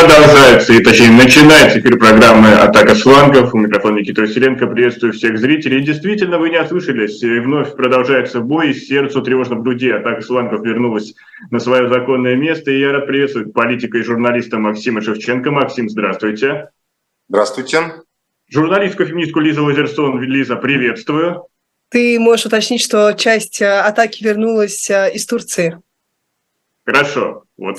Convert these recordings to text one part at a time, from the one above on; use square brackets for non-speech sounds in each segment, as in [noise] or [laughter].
Продолжается, и точнее начинается эфир программы «Атака с флангов». У микрофона Никита Василенко. Приветствую всех зрителей. И действительно, вы не ослышались. И вновь продолжается бой. Сердцу тревожно в груди. «Атака с флангов» вернулась на свое законное место. И я рад приветствовать политика и журналиста Максима Шевченко. Максим, здравствуйте. Здравствуйте. Журналистку феминистку Лизу Лазерсон. Лиза, приветствую. Ты можешь уточнить, что часть э, атаки вернулась э, из Турции? Хорошо. Вот,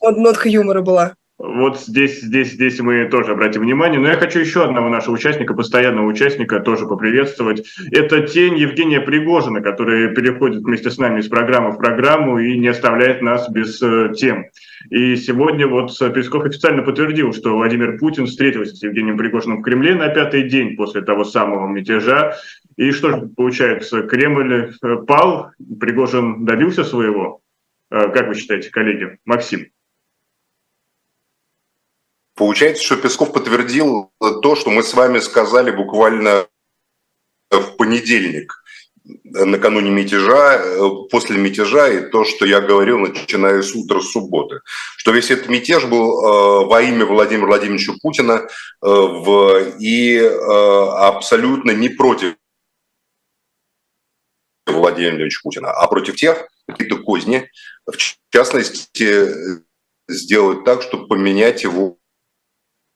вот. Нотка юмора была. Вот здесь, здесь, здесь мы тоже обратим внимание. Но я хочу еще одного нашего участника, постоянного участника, тоже поприветствовать. Это тень Евгения Пригожина, который переходит вместе с нами из программы в программу и не оставляет нас без э, тем. И сегодня вот Песков официально подтвердил, что Владимир Путин встретился с Евгением Пригожиным в Кремле на пятый день после того самого мятежа. И что же получается, Кремль э, пал, Пригожин добился своего? Э, как вы считаете, коллеги? Максим. Получается, что Песков подтвердил то, что мы с вами сказали буквально в понедельник, накануне мятежа, после мятежа, и то, что я говорил, начиная с утра субботы, что весь этот мятеж был э, во имя Владимира Владимировича Путина э, в, и э, абсолютно не против Владимира Владимировича Путина, а против тех, какие-то козни, в частности, сделать так, чтобы поменять его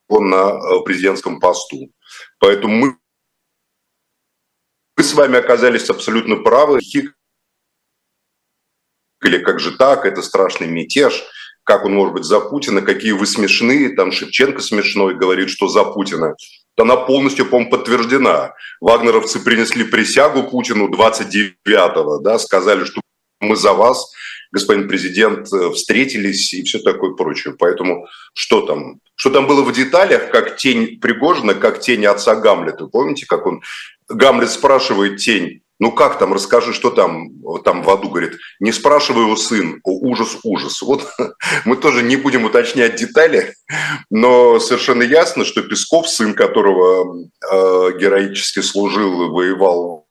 на э, президентском посту. Поэтому мы, мы с вами оказались абсолютно правы. Или как же так, это страшный мятеж, как он может быть за Путина, какие вы смешные, там Шевченко смешной говорит, что за Путина. Она полностью, по-моему, подтверждена. Вагнеровцы принесли присягу Путину 29-го, да, сказали, что мы за вас, господин президент, э, встретились и все такое прочее. Поэтому что там? Что там было в деталях, как тень Пригожина, как тень отца Гамлета. Помните, как он... Гамлет спрашивает тень, ну как там, расскажи, что там, там в аду, говорит, не спрашивай его сын, ужас, ужас. Вот [laughs] мы тоже не будем уточнять детали, но совершенно ясно, что Песков, сын которого э, героически служил и воевал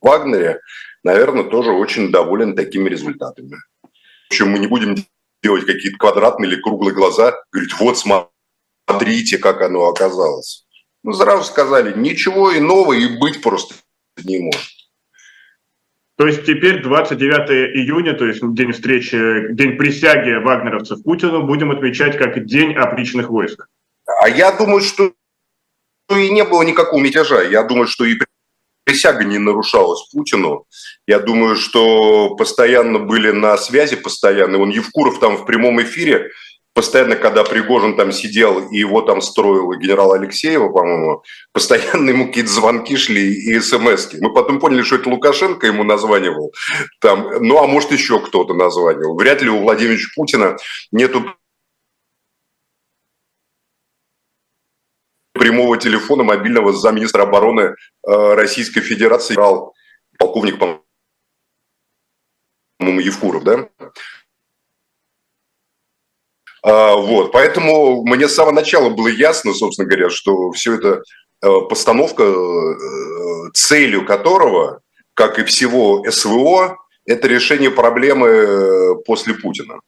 в Вагнере, наверное, тоже очень доволен такими результатами. Общем, мы не будем делать какие-то квадратные или круглые глаза, говорить, вот смотрите, как оно оказалось. Ну, сразу сказали, ничего иного и быть просто не может. То есть теперь 29 июня, то есть день встречи, день присяги вагнеровцев Путину, будем отмечать как день опричных войск. А я думаю, что и не было никакого мятежа. Я думаю, что и присяга не нарушалась Путину. Я думаю, что постоянно были на связи, постоянно. Он Евкуров там в прямом эфире, постоянно, когда Пригожин там сидел и его там строил генерал Алексеева, по-моему, постоянно ему какие-то звонки шли и смс -ки. Мы потом поняли, что это Лукашенко ему названивал. Там, ну, а может, еще кто-то названивал. Вряд ли у Владимира Путина нету прямого телефона мобильного замминистра обороны э, Российской Федерации, полковник, по-моему, Евкуров, да? А, вот, поэтому мне с самого начала было ясно, собственно говоря, что все это э, постановка, э, целью которого, как и всего СВО, это решение проблемы после Путина.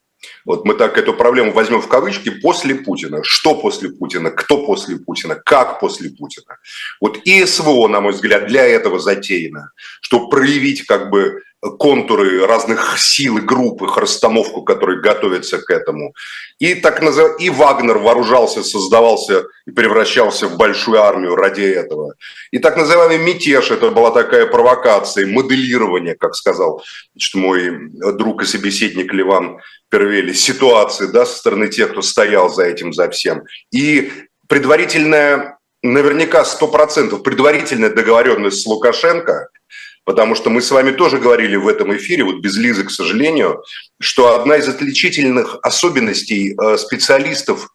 Вот мы так эту проблему возьмем в кавычки после Путина. Что после Путина? Кто после Путина? Как после Путина? Вот и СВО, на мой взгляд, для этого затеяно, чтобы проявить как бы контуры разных сил и групп, их расстановку, которые готовятся к этому. И, так назов... и Вагнер вооружался, создавался и превращался в большую армию ради этого. И так называемый мятеж, это была такая провокация, моделирование, как сказал значит, мой друг и собеседник Ливан Первели, ситуации да, со стороны тех, кто стоял за этим, за всем. И предварительная, наверняка 100% предварительная договоренность с Лукашенко – Потому что мы с вами тоже говорили в этом эфире, вот без Лизы, к сожалению, что одна из отличительных особенностей э, специалистов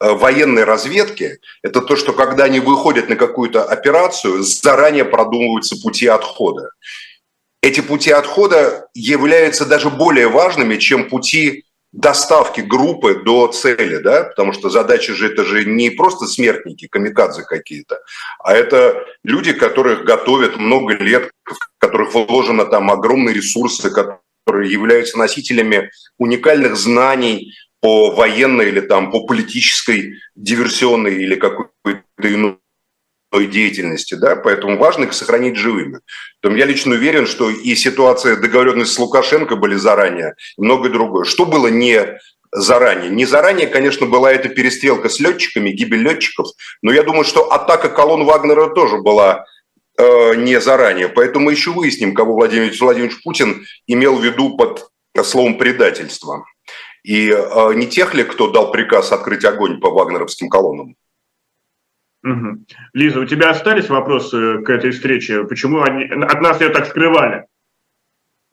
э, военной разведки – это то, что когда они выходят на какую-то операцию, заранее продумываются пути отхода. Эти пути отхода являются даже более важными, чем пути доставки группы до цели, да, потому что задача же это же не просто смертники, камикадзе какие-то, а это люди, которых готовят много лет, в которых вложено там огромные ресурсы, которые являются носителями уникальных знаний по военной или там по политической, диверсионной или какой-то иной деятельности, да, поэтому важно их сохранить живыми. Поэтому я лично уверен, что и ситуация договоренности с Лукашенко были заранее, и многое другое. Что было не заранее? Не заранее, конечно, была эта перестрелка с летчиками, гибель летчиков, но я думаю, что атака колонн Вагнера тоже была э, не заранее. Поэтому мы еще выясним, кого Владимир Владимирович Путин имел в виду под словом предательство. И э, не тех ли, кто дал приказ открыть огонь по вагнеровским колоннам? Угу. Лиза, у тебя остались вопросы к этой встрече? Почему они от нас ее так скрывали?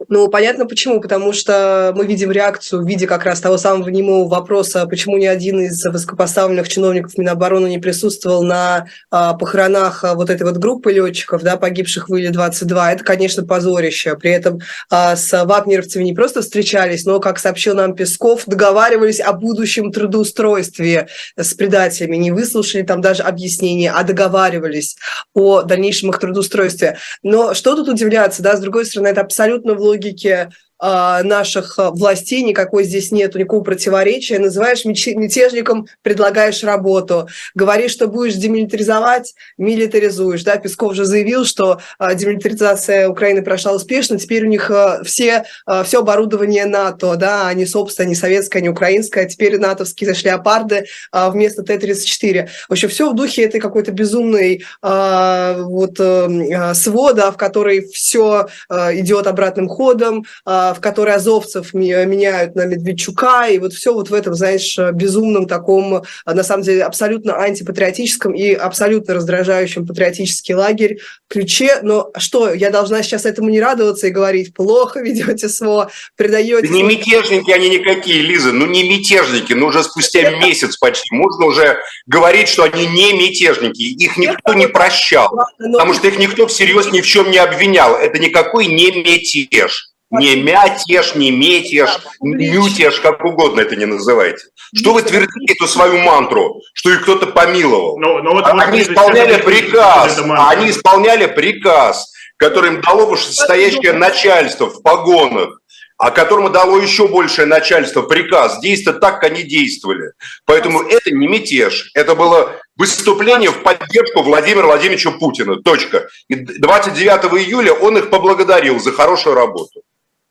Ну, понятно почему, потому что мы видим реакцию в виде как раз того самого немого вопроса, почему ни один из высокопоставленных чиновников Минобороны не присутствовал на а, похоронах а, вот этой вот группы летчиков, да, погибших в Иле-22. Это, конечно, позорище. При этом а, с вагнеровцами не просто встречались, но, как сообщил нам Песков, договаривались о будущем трудоустройстве с предателями. Не выслушали там даже объяснения, а договаривались о дальнейшем их трудоустройстве. Но что тут удивляться, да, с другой стороны, это абсолютно в логике а, наших а, властей, никакой здесь нет никакого противоречия. Называешь мятежником, предлагаешь работу. Говоришь, что будешь демилитаризовать, милитаризуешь. Да? Песков же заявил, что а, демилитаризация Украины прошла успешно, теперь у них все, все оборудование НАТО, да, а не собственное, не советское, не украинское, а теперь натовские зашли леопарды вместо Т-34. В общем, все в духе этой какой-то безумной вот э, свода, в которой все идет обратным ходом, в которой азовцев меняют на Медведчука, и вот все вот в этом, знаешь, безумном таком, на самом деле, абсолютно антипатриотическом и абсолютно раздражающем патриотический лагерь ключе. Но что, я должна сейчас этому не радоваться и говорить, плохо ведете СВО, предаете... не мятежники они никакие, Лиза, ну не мятежники, ну уже спустя [laughs] месяц почти. Можно уже говорить, что они не мятежники, их никто не прощал, потому что их никто всерьез ни в чем не обвинял. Это никакой не мятеж. Не мятеж, не метеж, мютеж, как угодно это не называйте. Что вы твердите эту свою мантру, что их кто-то помиловал? Но, но вот, они вот, исполняли приказ, они исполняли приказ, который им дало вышестоящее начальство в погонах а которому дало еще большее начальство приказ действовать так, как они действовали. Поэтому это не мятеж, это было выступление в поддержку Владимира Владимировича Путина. Точка. И 29 июля он их поблагодарил за хорошую работу.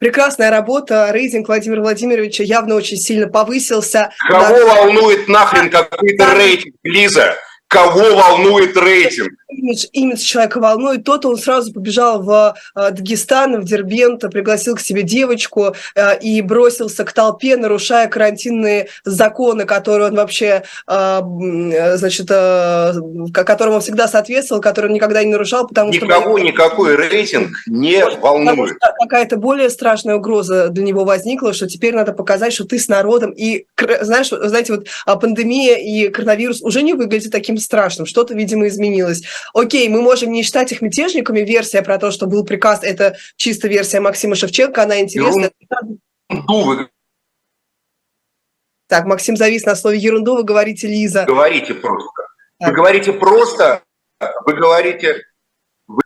Прекрасная работа, рейтинг Владимира Владимировича явно очень сильно повысился. Кого да. волнует нахрен какой-то рейтинг, Лиза? Кого волнует рейтинг? Имидж, имидж человека волнует. Тот он сразу побежал в э, Дагестан, в Дербент, пригласил к себе девочку э, и бросился к толпе, нарушая карантинные законы, которые он вообще, э, значит, которым он всегда соответствовал, которые он никогда не нарушал, потому Никого, что... Никого никакой рейтинг не волнует. Какая-то более страшная угроза для него возникла, что теперь надо показать, что ты с народом. И, знаешь, знаете, вот пандемия и коронавирус уже не выглядят таким страшным, что-то, видимо, изменилось. Окей, мы можем не считать их мятежниками, версия про то, что был приказ, это чисто версия Максима Шевченко, она интересная. Ерунду Так, Максим завис на слове ерунду, вы говорите, Лиза. Говорите просто. Так. Вы говорите просто, вы говорите,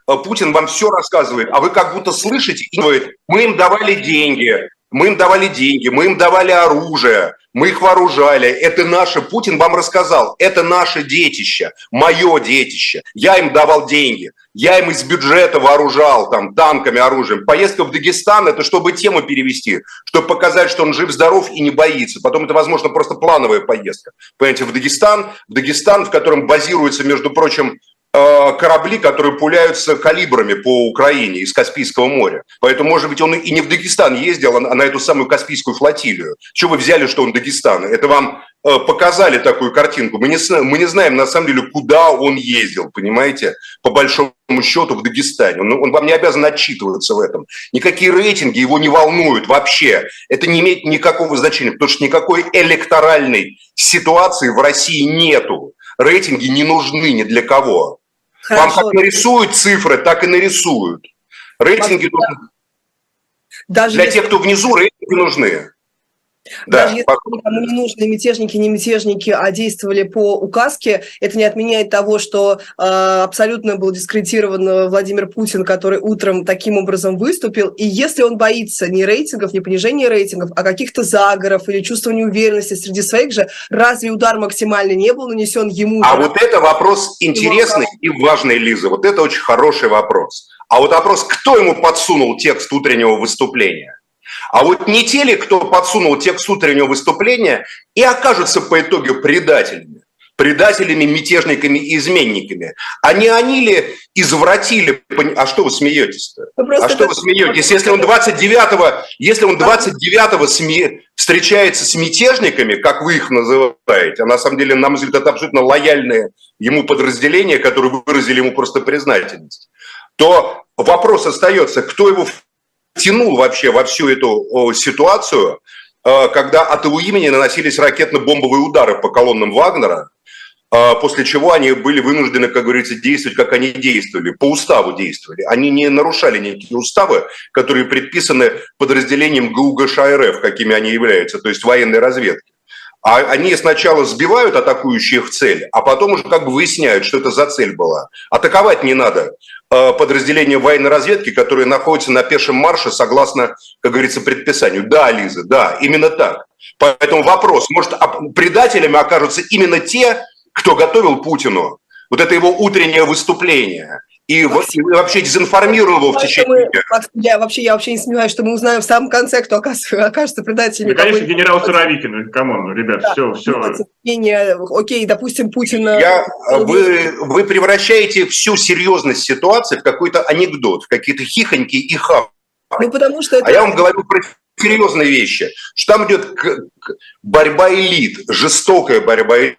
Путин вам все рассказывает, а вы как будто слышите и говорит, мы им давали деньги, мы им давали деньги, мы им давали оружие, мы их вооружали. Это наше, Путин вам рассказал, это наше детище, мое детище. Я им давал деньги, я им из бюджета вооружал там танками, оружием. Поездка в Дагестан – это чтобы тему перевести, чтобы показать, что он жив-здоров и не боится. Потом это, возможно, просто плановая поездка. Понимаете, в Дагестан, в Дагестан, в котором базируется, между прочим, корабли, которые пуляются калибрами по Украине из Каспийского моря. Поэтому, может быть, он и не в Дагестан ездил, а на эту самую Каспийскую флотилию. Чего вы взяли, что он Дагестан? Это вам э, показали такую картинку. Мы не, мы не знаем, на самом деле, куда он ездил, понимаете, по большому счету в Дагестане. Он, он вам не обязан отчитываться в этом. Никакие рейтинги его не волнуют вообще. Это не имеет никакого значения, потому что никакой электоральной ситуации в России нету. Рейтинги не нужны ни для кого. Хорошо. Вам как нарисуют цифры, так и нарисуют. Рейтинги нужны. Даже Для если... тех, кто внизу, рейтинги нужны. Да, Даже если никому не нужны мятежники, не мятежники, а действовали по указке, это не отменяет того, что э, абсолютно был дискредитирован Владимир Путин, который утром таким образом выступил. И если он боится не рейтингов, не понижения рейтингов, а каких-то заговоров или чувства неуверенности среди своих же, разве удар максимальный не был нанесен ему? А вот это вопрос интересный и важный, Лиза. Вот это очень хороший вопрос. А вот вопрос, кто ему подсунул текст утреннего выступления? А вот не те ли, кто подсунул текст утреннего выступления и окажутся по итогу предателями, предателями, мятежниками и изменниками, а не они ли извратили... А что вы смеетесь-то? А что вы смеетесь? Если он 29-го, если он 29-го сме... встречается с мятежниками, как вы их называете, а на самом деле, на мой взгляд, это абсолютно лояльные ему подразделения, которые выразили ему просто признательность, то вопрос остается, кто его тянул вообще во всю эту ситуацию, э, когда от его имени наносились ракетно-бомбовые удары по колоннам Вагнера, э, после чего они были вынуждены, как говорится, действовать, как они действовали, по уставу действовали. Они не нарушали никакие уставы, которые предписаны подразделением ГУГШ РФ, какими они являются, то есть военной разведки. А они сначала сбивают атакующих цель, а потом уже как бы выясняют, что это за цель была. Атаковать не надо. Э, подразделения военной разведки, которые находятся на пешем марше согласно, как говорится, предписанию. Да, Лиза, да, именно так. Поэтому вопрос, может, предателями окажутся именно те, кто готовил Путину вот это его утреннее выступление и вообще дезинформировал его в течение дня. Я вообще, я вообще не сомневаюсь, что мы узнаем в самом конце, кто окажется, окажется предателем. Ну, конечно, генерал Суровикин, ну, come on, ребят, да. все, все. Мнение, окей, допустим, Путин... Я, вы, вы превращаете всю серьезность ситуации в какой-то анекдот, в какие-то хихоньки и ха. Ну, потому что это... А я вам говорю про серьезные вещи, что там идет борьба элит, жестокая борьба элит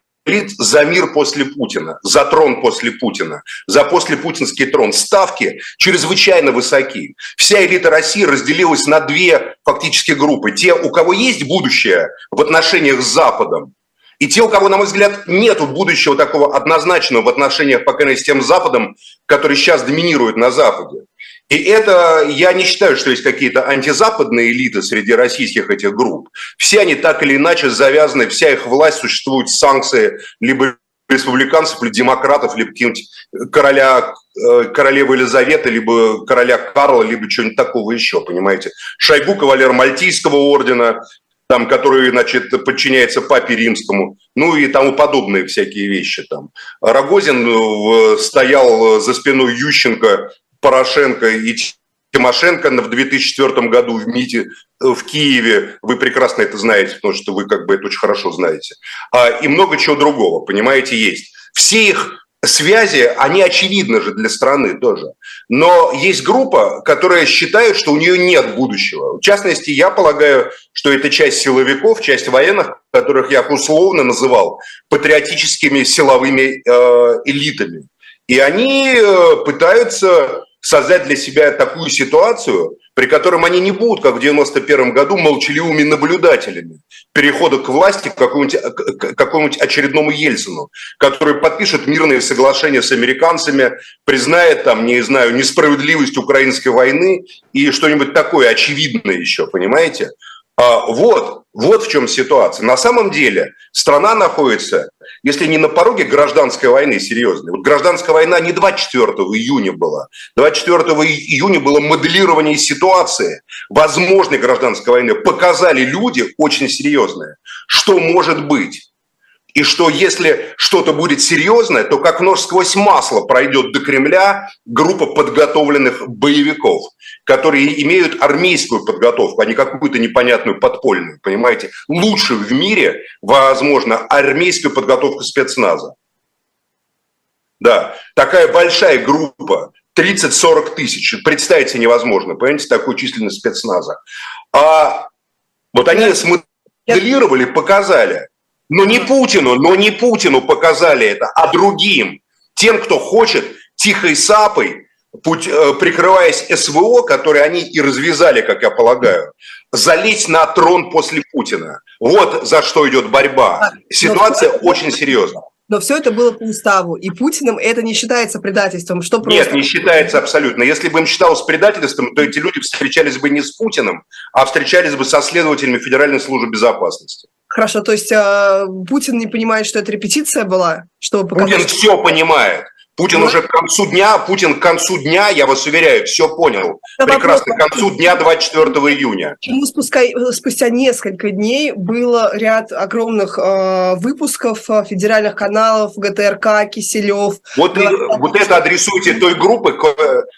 за мир после Путина, за трон после Путина, за послепутинский трон. Ставки чрезвычайно высоки. Вся элита России разделилась на две фактически группы. Те, у кого есть будущее в отношениях с Западом, и те, у кого, на мой взгляд, нет будущего такого однозначного в отношениях, по крайней мере, с тем Западом, который сейчас доминирует на Западе. И это, я не считаю, что есть какие-то антизападные элиты среди российских этих групп. Все они так или иначе завязаны, вся их власть существует санкции либо республиканцев, либо демократов, либо каких-нибудь короля, э, королевы Елизаветы, либо короля Карла, либо чего-нибудь такого еще, понимаете. Шойгу, кавалер Мальтийского ордена, там, который, значит, подчиняется папе римскому, ну и тому подобные всякие вещи там. Рогозин э, стоял за спиной Ющенко, Порошенко и Тимошенко в 2004 году в МИТе э, в Киеве, вы прекрасно это знаете, потому что вы как бы это очень хорошо знаете, а, и много чего другого, понимаете, есть. Все их связи, они очевидны же для страны тоже. Но есть группа, которая считает, что у нее нет будущего. В частности, я полагаю, что это часть силовиков, часть военных, которых я условно называл патриотическими силовыми э, элитами. И они э, пытаются создать для себя такую ситуацию, при котором они не будут, как в 91 году, молчаливыми наблюдателями перехода к власти к какому-нибудь, к какому-нибудь очередному Ельцину, который подпишет мирные соглашения с американцами, признает там, не знаю, несправедливость украинской войны и что-нибудь такое очевидное еще, понимаете? А, вот, вот в чем ситуация. На самом деле страна находится, если не на пороге гражданской войны серьезной. Вот гражданская война не 24 июня была. 24 июня было моделирование ситуации возможной гражданской войны. Показали люди очень серьезные, что может быть и что если что-то будет серьезное, то как нож сквозь масло пройдет до Кремля группа подготовленных боевиков, которые имеют армейскую подготовку, а не какую-то непонятную подпольную, понимаете? Лучше в мире, возможно, армейскую подготовку спецназа. Да, такая большая группа, 30-40 тысяч, представить себе невозможно, понимаете, такую численность спецназа. А вот они смоделировали, показали – но не Путину, но не Путину показали это, а другим. Тем, кто хочет тихой сапой, путь, э, прикрываясь СВО, которые они и развязали, как я полагаю, залезть на трон после Путина. Вот за что идет борьба. Ситуация очень серьезная. Но все это было по уставу, и Путиным это не считается предательством. Что просто... Нет, не считается абсолютно. Если бы им считалось предательством, то эти люди встречались бы не с Путиным, а встречались бы со следователями Федеральной службы безопасности. Хорошо, то есть э, Путин не понимает, что это репетиция была, чтобы показать... Путин все понимает. Путин уже к концу дня, Путин к концу дня, я вас уверяю, все понял. Да Прекрасно, к концу дня 24 июня. Почему спустя, спустя несколько дней было ряд огромных э, выпусков э, федеральных каналов, ГТРК, Киселев. Вот, и, вот это адресуйте той группы,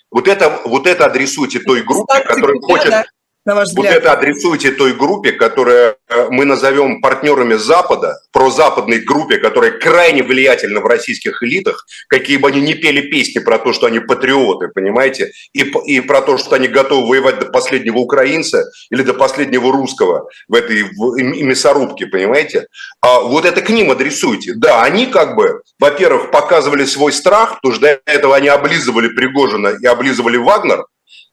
вот это, вот это адресуйте той группе, которая хочет... Да на ваш взгляд? Вот это адресуйте той группе, которую э, мы назовем партнерами Запада, прозападной группе, которая крайне влиятельна в российских элитах, какие бы они ни пели песни про то, что они патриоты, понимаете, и, и про то, что они готовы воевать до последнего украинца или до последнего русского в этой в, мясорубке, понимаете. А вот это к ним адресуйте. Да, они как бы, во-первых, показывали свой страх, потому что до этого они облизывали Пригожина и облизывали Вагнер,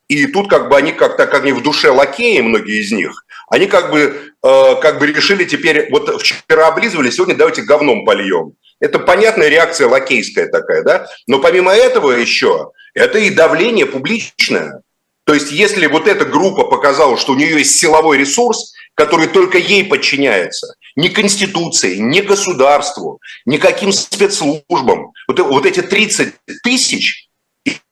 и тут как бы они как-то, как они в душе лакеи, многие из них, они как бы, э, как бы решили теперь, вот вчера облизывали, сегодня давайте говном польем. Это понятная реакция лакейская такая, да? Но помимо этого еще, это и давление публичное. То есть если вот эта группа показала, что у нее есть силовой ресурс, который только ей подчиняется, ни Конституции, ни государству, никаким спецслужбам, вот, вот эти 30 тысяч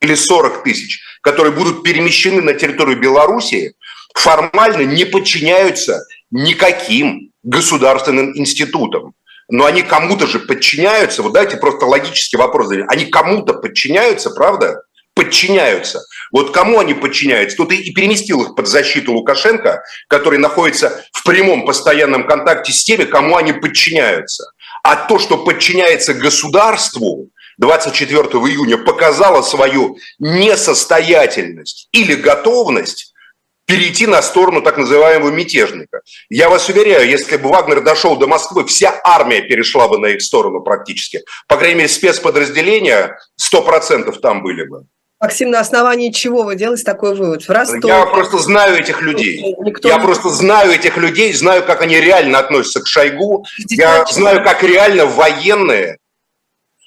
или 40 тысяч, которые будут перемещены на территорию Белоруссии, формально не подчиняются никаким государственным институтам. Но они кому-то же подчиняются. Вот дайте просто логический вопрос. Они кому-то подчиняются, правда? Подчиняются. Вот кому они подчиняются? Тут и переместил их под защиту Лукашенко, который находится в прямом постоянном контакте с теми, кому они подчиняются. А то, что подчиняется государству, 24 июня показала свою несостоятельность или готовность перейти на сторону так называемого мятежника. Я вас уверяю, если бы Вагнер дошел до Москвы, вся армия перешла бы на их сторону практически. По крайней мере, спецподразделения 100% там были бы. Максим, на основании чего вы делаете такой вывод? В Ростове... Я просто знаю этих людей. Никто я не... просто знаю этих людей, знаю, как они реально относятся к Шойгу. Я знаю, как реально военные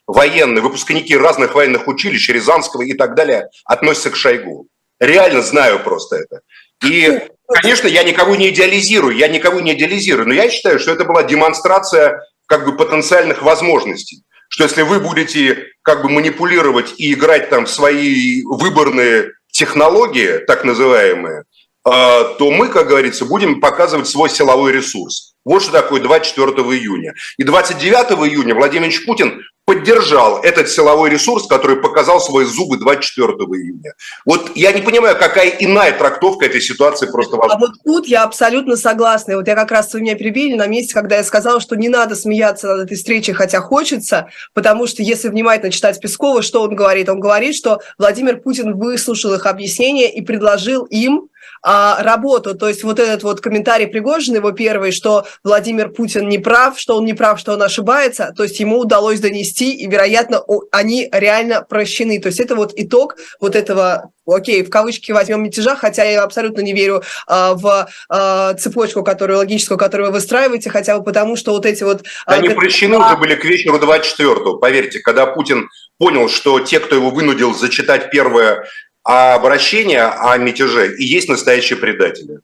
военные, выпускники разных военных училищ, Рязанского и так далее, относятся к Шойгу. Реально знаю просто это. И, конечно, я никого не идеализирую, я никого не идеализирую, но я считаю, что это была демонстрация как бы потенциальных возможностей. Что если вы будете как бы манипулировать и играть там свои выборные технологии, так называемые, а, то мы, как говорится, будем показывать свой силовой ресурс. Вот что такое 24 июня. И 29 июня Владимир Путин поддержал этот силовой ресурс, который показал свои зубы 24 июня. Вот я не понимаю, какая иная трактовка этой ситуации просто возможна. А вот тут я абсолютно согласна. Вот я как раз вы меня перебили на месте, когда я сказала, что не надо смеяться над этой встречей, хотя хочется, потому что если внимательно читать Пескова, что он говорит? Он говорит, что Владимир Путин выслушал их объяснения и предложил им а, работу. То есть вот этот вот комментарий Пригожина, его первый, что Владимир Путин не прав, что он не прав, что он ошибается, то есть ему удалось донести, и, вероятно, они реально прощены. То есть это вот итог вот этого окей, в кавычки возьмем мятежа, хотя я абсолютно не верю э, в э, цепочку, которую логическую, которую вы выстраиваете, хотя бы потому, что вот эти вот... Э, Они прощены уже были к вечеру 24-го, поверьте, когда Путин понял, что те, кто его вынудил зачитать первое а обращение о мятеже и есть настоящие предатели.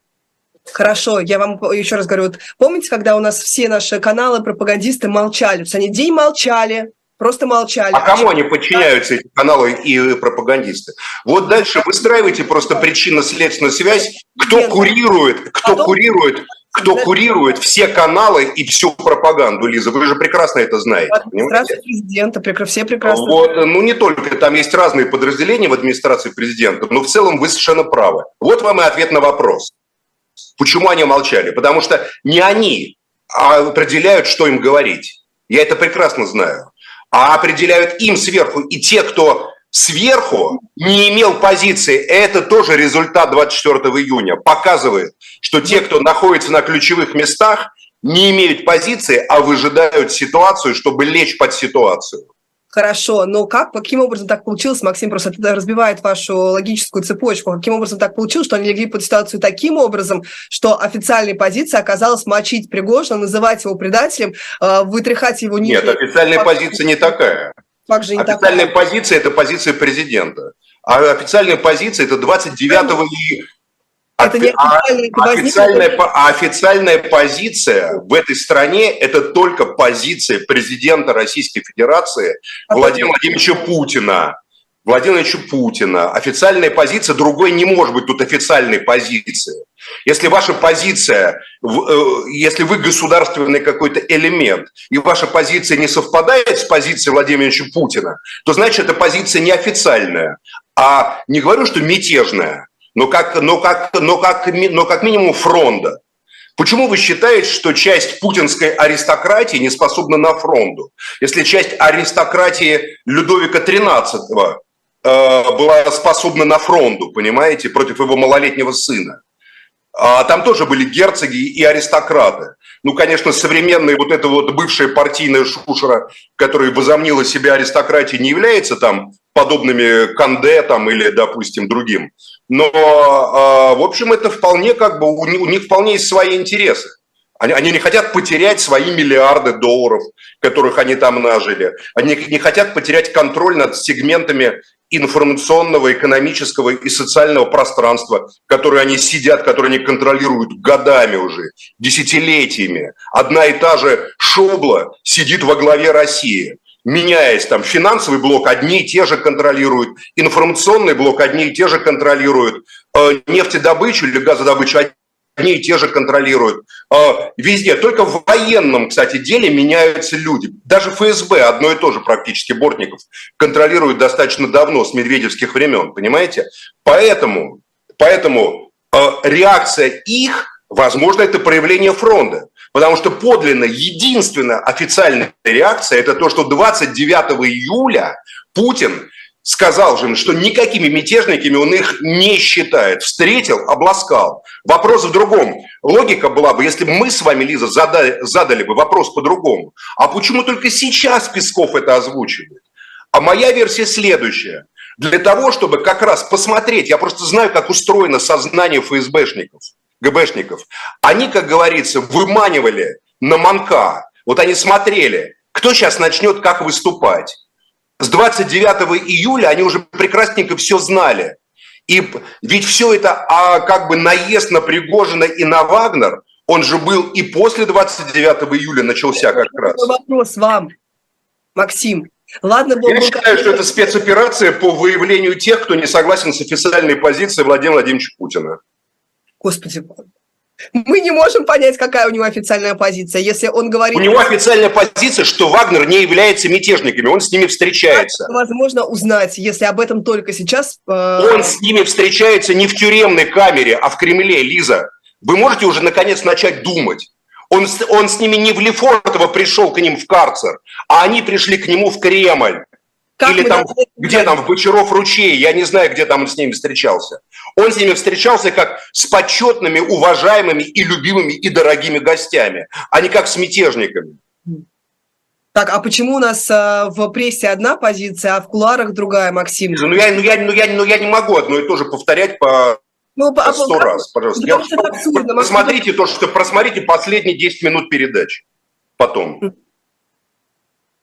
Хорошо, я вам еще раз говорю, вот помните, когда у нас все наши каналы пропагандисты молчали, они день молчали, просто молчали. А кому они подчиняются, эти каналы и пропагандисты? Вот дальше выстраивайте просто причинно-следственную связь, кто курирует, кто курирует кто курирует все каналы и всю пропаганду, Лиза, вы же прекрасно это знаете. Администрация президента, все прекрасно. Вот, ну не только, там есть разные подразделения в администрации президента, но в целом вы совершенно правы. Вот вам и ответ на вопрос. Почему они молчали? Потому что не они определяют, что им говорить. Я это прекрасно знаю. А определяют им сверху и те, кто сверху не имел позиции. Это тоже результат 24 июня. Показывает, что те, кто находится на ключевых местах, не имеют позиции, а выжидают ситуацию, чтобы лечь под ситуацию. Хорошо, но как, каким образом так получилось, Максим просто разбивает вашу логическую цепочку, каким образом так получилось, что они легли под ситуацию таким образом, что официальной позиция оказалась мочить Пригожина, называть его предателем, э, вытряхать его... Нет, официальная позиция не такая. Как же официальная такая? позиция – это позиция президента. А официальная позиция – это 29 июля. Это не а официальная, официальная, а официальная позиция в этой стране – это только позиция президента Российской Федерации а Владимира Владимировича Путина. Владимира Владимировича Путина. Официальная позиция, другой не может быть тут официальной позиции. Если ваша позиция, э, если вы государственный какой-то элемент, и ваша позиция не совпадает с позицией Владимира Путина, то значит, эта позиция неофициальная, а не говорю, что мятежная, но как, но как, но как, но как минимум фронта. Почему вы считаете, что часть путинской аристократии не способна на фронту? Если часть аристократии Людовика XIII э, была способна на фронту, понимаете, против его малолетнего сына? А там тоже были герцоги и аристократы. Ну, конечно, современная вот эта вот бывшая партийная шушера, которая возомнила себя аристократией, не является там подобными Канде там, или, допустим, другим. Но, а, в общем, это вполне как бы, у них вполне есть свои интересы. Они, они не хотят потерять свои миллиарды долларов, которых они там нажили. Они не хотят потерять контроль над сегментами информационного, экономического и социального пространства, которые они сидят, которые они контролируют годами уже, десятилетиями. Одна и та же шобла сидит во главе России меняясь, там финансовый блок одни и те же контролируют, информационный блок одни и те же контролируют, э, нефтедобычу или газодобычу одни и те же контролируют. Э, везде, только в военном, кстати, деле меняются люди. Даже ФСБ, одно и то же практически, Бортников, контролирует достаточно давно, с медведевских времен, понимаете? Поэтому, поэтому э, реакция их, возможно, это проявление фронта. Потому что подлинно единственная официальная реакция – это то, что 29 июля Путин сказал же, что никакими мятежниками он их не считает. Встретил, обласкал. Вопрос в другом. Логика была бы, если бы мы с вами, Лиза, задали, задали бы вопрос по-другому. А почему только сейчас Песков это озвучивает? А моя версия следующая. Для того, чтобы как раз посмотреть, я просто знаю, как устроено сознание ФСБшников – ГБшников, они, как говорится, выманивали на манка. Вот они смотрели, кто сейчас начнет как выступать. С 29 июля они уже прекрасненько все знали. И ведь все это, а как бы наезд на Пригожина и на Вагнер, он же был и после 29 июля начался как раз. Вопрос вам, Максим. Ладно, был, Я был... считаю, что это спецоперация по выявлению тех, кто не согласен с официальной позицией Владимира Владимировича Путина. Господи, мы не можем понять, какая у него официальная позиция. Если он говорит... У него официальная позиция, что Вагнер не является мятежниками, он с ними встречается. Как возможно узнать, если об этом только сейчас... Э... Он с ними встречается не в тюремной камере, а в Кремле, Лиза. Вы можете уже наконец начать думать. Он, он с ними не в Лефортово пришел к ним в карцер, а они пришли к нему в Кремль. Как Или там, где там, в Бочаров ручей, я не знаю, где там он с ними встречался. Он с ними встречался как с почетными, уважаемыми и любимыми и дорогими гостями, а не как с мятежниками. Так, а почему у нас э, в прессе одна позиция, а в куларах другая, Максим? Ну я, ну, я, ну, я, ну, я не могу одно и то же повторять по ну, по сто раз, пожалуйста. Я, абсурдно, посмотрите то, что просмотрите последние 10 минут передачи потом.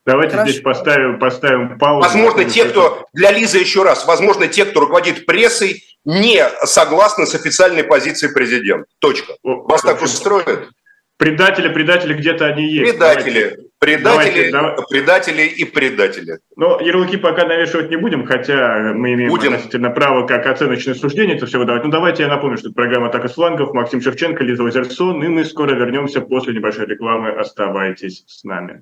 Давайте Хорошо. здесь поставим, поставим паузу. Возможно, те, кто, для Лизы еще раз, возможно, те, кто руководит прессой, не согласны с официальной позицией президента. Точка. Вас так устроит? Предатели, предатели где-то они есть. Предатели, давайте. предатели, давайте, предатели и предатели. Но ярлыки пока навешивать не будем, хотя мы имеем будем. относительно право как оценочное суждение это все выдавать. Ну давайте я напомню, что это программа «Атака с флангов», Максим Шевченко, Лиза Лазерсон, и мы скоро вернемся после небольшой рекламы. Оставайтесь с нами.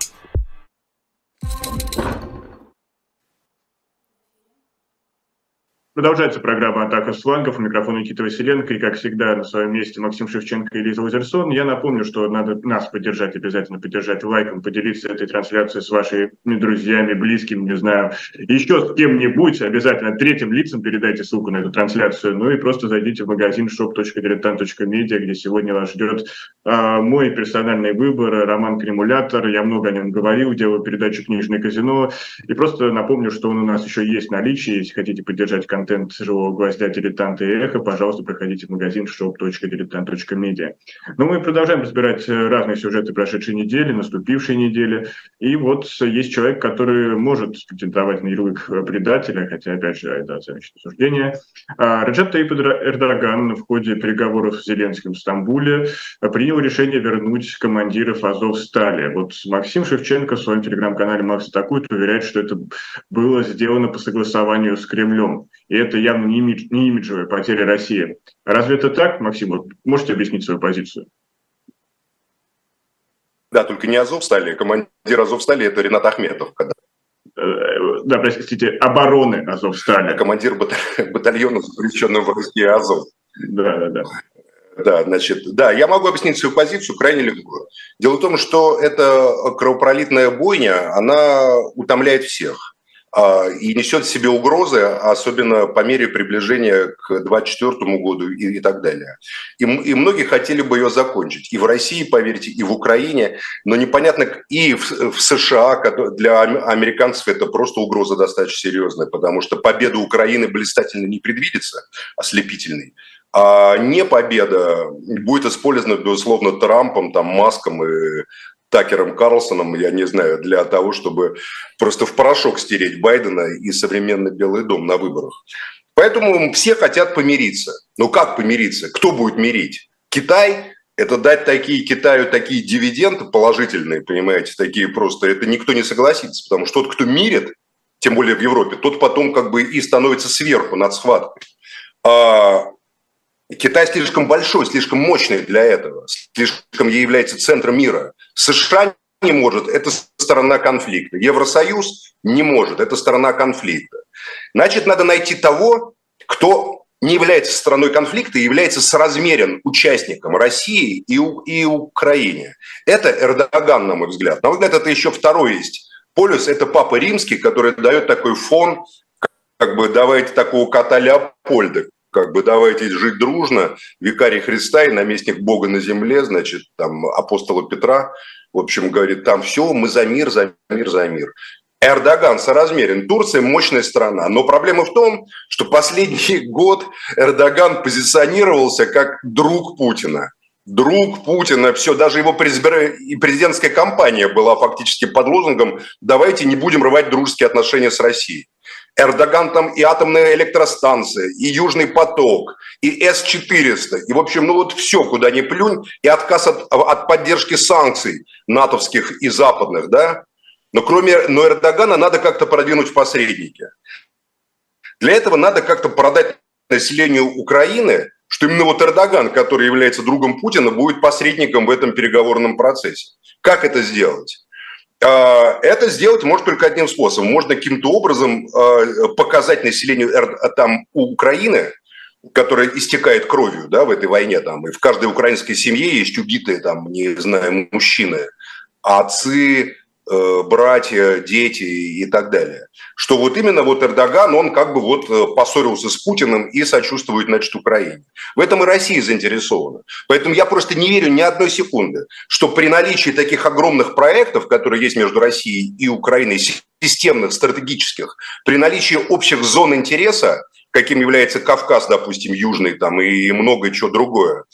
Продолжается программа «Атака с флангов». У микрофона Никита Василенко. И, как всегда, на своем месте Максим Шевченко и Лиза Лазерсон. Я напомню, что надо нас поддержать, обязательно поддержать лайком, поделиться этой трансляцией с вашими друзьями, близкими, не знаю, еще с кем-нибудь. Обязательно третьим лицам передайте ссылку на эту трансляцию. Ну и просто зайдите в магазин shop.diletant.media, где сегодня вас ждет а, мой персональный выбор, роман «Кремулятор». Я много о нем говорил, делаю передачу «Книжное казино». И просто напомню, что он у нас еще есть в наличии. Если хотите поддержать канал контент «Живого гвоздя», «Дилетанта» и «Эхо», пожалуйста, проходите в магазин shop.diletant.media. Но мы продолжаем разбирать э, разные сюжеты прошедшей недели, наступившей недели. И вот есть человек, который может претендовать на ярлык предателя, хотя, опять же, это оценочное суждение. А, Раджат Таип Эрдоган в ходе переговоров с Зеленским в Стамбуле принял решение вернуть командиров Азов Стали. Вот Максим Шевченко в своем телеграм-канале «Макс атакует» уверяет, что это было сделано по согласованию с Кремлем. И это явно не, имидж, не имиджевая потеря России. Разве это так, Максим? Можете объяснить свою позицию? Да, только не Азов стали. Командир Азов стали это Ренат Ахметов. Когда... Э, да, простите, обороны Азов стали. Командир батальона, запрещенного в войске Азов. Да, да, да. Да, значит, да, я могу объяснить свою позицию крайне легко. Дело в том, что эта кровопролитная бойня, она утомляет всех. А, и несет в себе угрозы, особенно по мере приближения к 2024 году и, и так далее. И, и многие хотели бы ее закончить. И в России, поверьте, и в Украине, но непонятно, и в, в США для американцев это просто угроза достаточно серьезная, потому что победа Украины блистательно не предвидится, ослепительной. А не победа будет использована, безусловно, Трампом, там, Маском и Такером Карлсоном, я не знаю, для того, чтобы просто в порошок стереть Байдена и современный Белый дом на выборах. Поэтому все хотят помириться. Но как помириться? Кто будет мирить? Китай? Это дать такие Китаю такие дивиденды положительные, понимаете, такие просто, это никто не согласится, потому что тот, кто мирит, тем более в Европе, тот потом как бы и становится сверху над схваткой. А Китай слишком большой, слишком мощный для этого, слишком является центром мира. США не может, это сторона конфликта. Евросоюз не может, это сторона конфликта. Значит, надо найти того, кто не является стороной конфликта и является соразмерен участником России и, и Украине. Это Эрдоган, на мой взгляд. На мой взгляд, это еще второй есть полюс, это Папа Римский, который дает такой фон, как бы давайте такого кота Леопольда, как бы давайте жить дружно, викарий Христа и наместник Бога на земле, значит, там апостола Петра, в общем, говорит, там все, мы за мир, за мир, за мир. Эрдоган соразмерен. Турция мощная страна. Но проблема в том, что последний [laughs] год Эрдоган позиционировался как друг Путина. Друг Путина, все, даже его президентская кампания была фактически под лозунгом «давайте не будем рвать дружеские отношения с Россией». Эрдоган там и атомная электростанция, и Южный поток, и С-400. И, в общем, ну вот все, куда ни плюнь, и отказ от, от поддержки санкций натовских и западных, да? Но кроме но Эрдогана надо как-то продвинуть в посреднике. Для этого надо как-то продать населению Украины, что именно вот Эрдоган, который является другом Путина, будет посредником в этом переговорном процессе. Как это сделать? А, это сделать может только одним способом. Можно каким-то образом а, показать населению там, Украины, которая истекает кровью да, в этой войне, там, и в каждой украинской семье есть убитые, там, не знаю, мужчины, отцы, братья, дети и так далее. Что вот именно вот Эрдоган, он как бы вот э, поссорился с Путиным и сочувствует, значит, Украине. В этом и Россия заинтересована. Поэтому я просто не верю ни одной секунды, что при наличии таких огромных проектов, которые есть между Россией и Украиной, системных, стратегических, при наличии общих зон интереса, каким является Кавказ, допустим, Южный там и многое чего другое,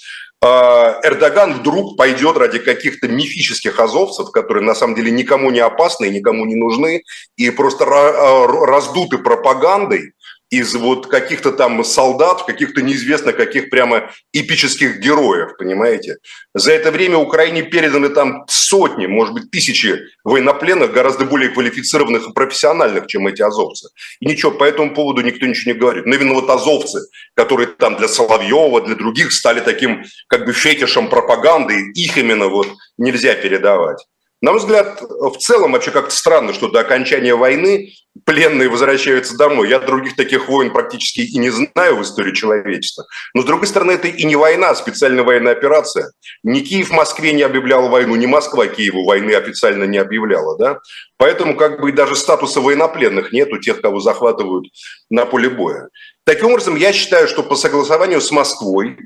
Эрдоган вдруг пойдет ради каких-то мифических азовцев, которые на самом деле никому не опасны, никому не нужны, и просто а, раздуты пропагандой, из вот каких-то там солдат, каких-то неизвестно каких прямо эпических героев, понимаете? За это время Украине переданы там сотни, может быть, тысячи военнопленных, гораздо более квалифицированных и профессиональных, чем эти азовцы. И ничего, по этому поводу никто ничего не говорит. Но именно вот азовцы, которые там для Соловьева, для других стали таким как бы фетишем пропаганды, их именно вот нельзя передавать. На мой взгляд, в целом вообще как-то странно, что до окончания войны пленные возвращаются домой. Я других таких войн практически и не знаю в истории человечества. Но, с другой стороны, это и не война, а специальная военная операция. Ни Киев Москве не объявлял войну, ни Москва Киеву войны официально не объявляла. Да? Поэтому как бы даже статуса военнопленных нет у тех, кого захватывают на поле боя. Таким образом, я считаю, что по согласованию с Москвой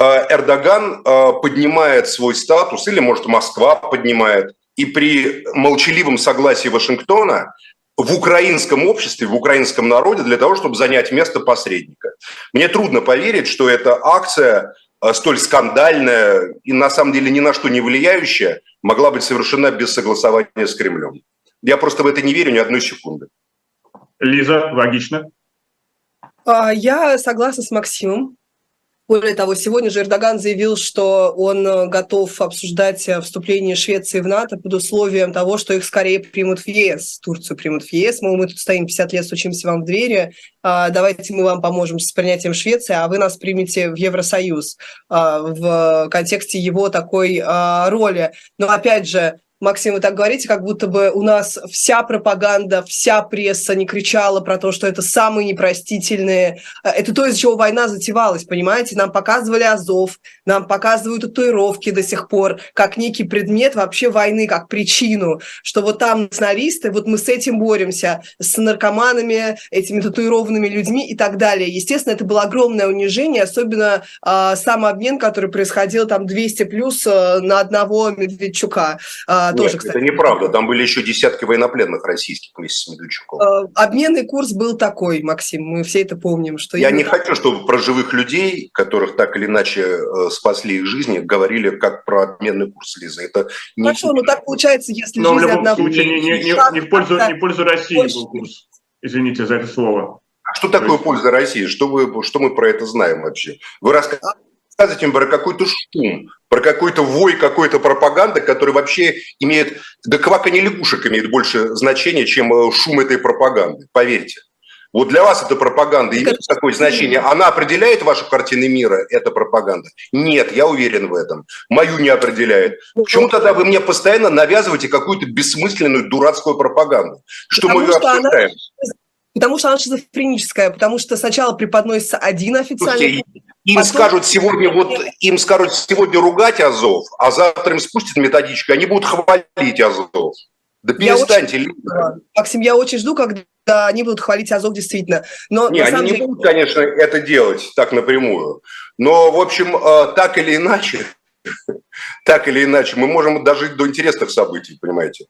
э, Эрдоган э, поднимает свой статус, или, может, Москва поднимает и при молчаливом согласии Вашингтона в украинском обществе, в украинском народе для того, чтобы занять место посредника. Мне трудно поверить, что эта акция э, столь скандальная и на самом деле ни на что не влияющая могла быть совершена без согласования с Кремлем. Я просто в это не верю ни одной секунды. Лиза, логично. А, я согласна с Максимом. Более того, сегодня же Эрдоган заявил, что он э, готов обсуждать э, вступление Швеции в НАТО под условием того, что их скорее примут в ЕС, Турцию примут в ЕС. Мол, мы тут стоим 50 лет, стучимся вам в двери, а, давайте мы вам поможем с принятием Швеции, а вы нас примете в Евросоюз а, в контексте его такой а, роли. Но опять же, Максим, вы так говорите, как будто бы у нас вся пропаганда, вся пресса не кричала про то, что это самые непростительные. Э, это то, из-за чего война затевалась, понимаете? Нам показывали Азов, нам показывают татуировки до сих пор, как некий предмет вообще войны, как причину, что вот там националисты, вот мы с этим боремся, с наркоманами, этими татуированными людьми и так далее. Естественно, это было огромное унижение, особенно э, сам обмен, который происходил там 200 плюс э, на одного Медведчука. Э, а, тоже, Нет, кстати. это неправда. Там были еще десятки военнопленных российских вместе с Медведчуком. А, обменный курс был такой, Максим, мы все это помним. Что Я именно... не хочу, чтобы про живых людей, которых так или иначе э, спасли их жизни, говорили как про обменный курс, Лиза. Это не... Хорошо, но так получается, если Но жизнь в любом одного... случае не, не, не, не, в пользу, не в пользу России больше... был курс. Извините за это слово. А что такое есть... польза России? Что, вы, что мы про это знаем вообще? Вы рассказываете рассказывать про какой-то шум, про какой-то вой какой-то пропаганды, который вообще имеет, да кваканье лягушек имеет больше значения, чем э, шум этой пропаганды, поверьте. Вот для вас эта пропаганда имеет такое значение. Она определяет вашу картину мира, эта пропаганда? Нет, я уверен в этом. Мою не определяет. Почему тогда вы мне постоянно навязываете какую-то бессмысленную дурацкую пропаганду? Что потому мы ее обсуждаем? Она... Потому что она шизофреническая, потому что сначала преподносится один официальный... Слушайте, им Потом... скажут сегодня вот им скажут сегодня ругать Азов, а завтра им спустят методичку, они будут хвалить Азов. Да перестаньте. Я очень... Максим, я очень жду, когда они будут хвалить Азов действительно. Но, не, они деле... не будут, конечно, это делать так напрямую. Но, в общем, э, так или иначе, [laughs] так или иначе, мы можем дожить до интересных событий, понимаете.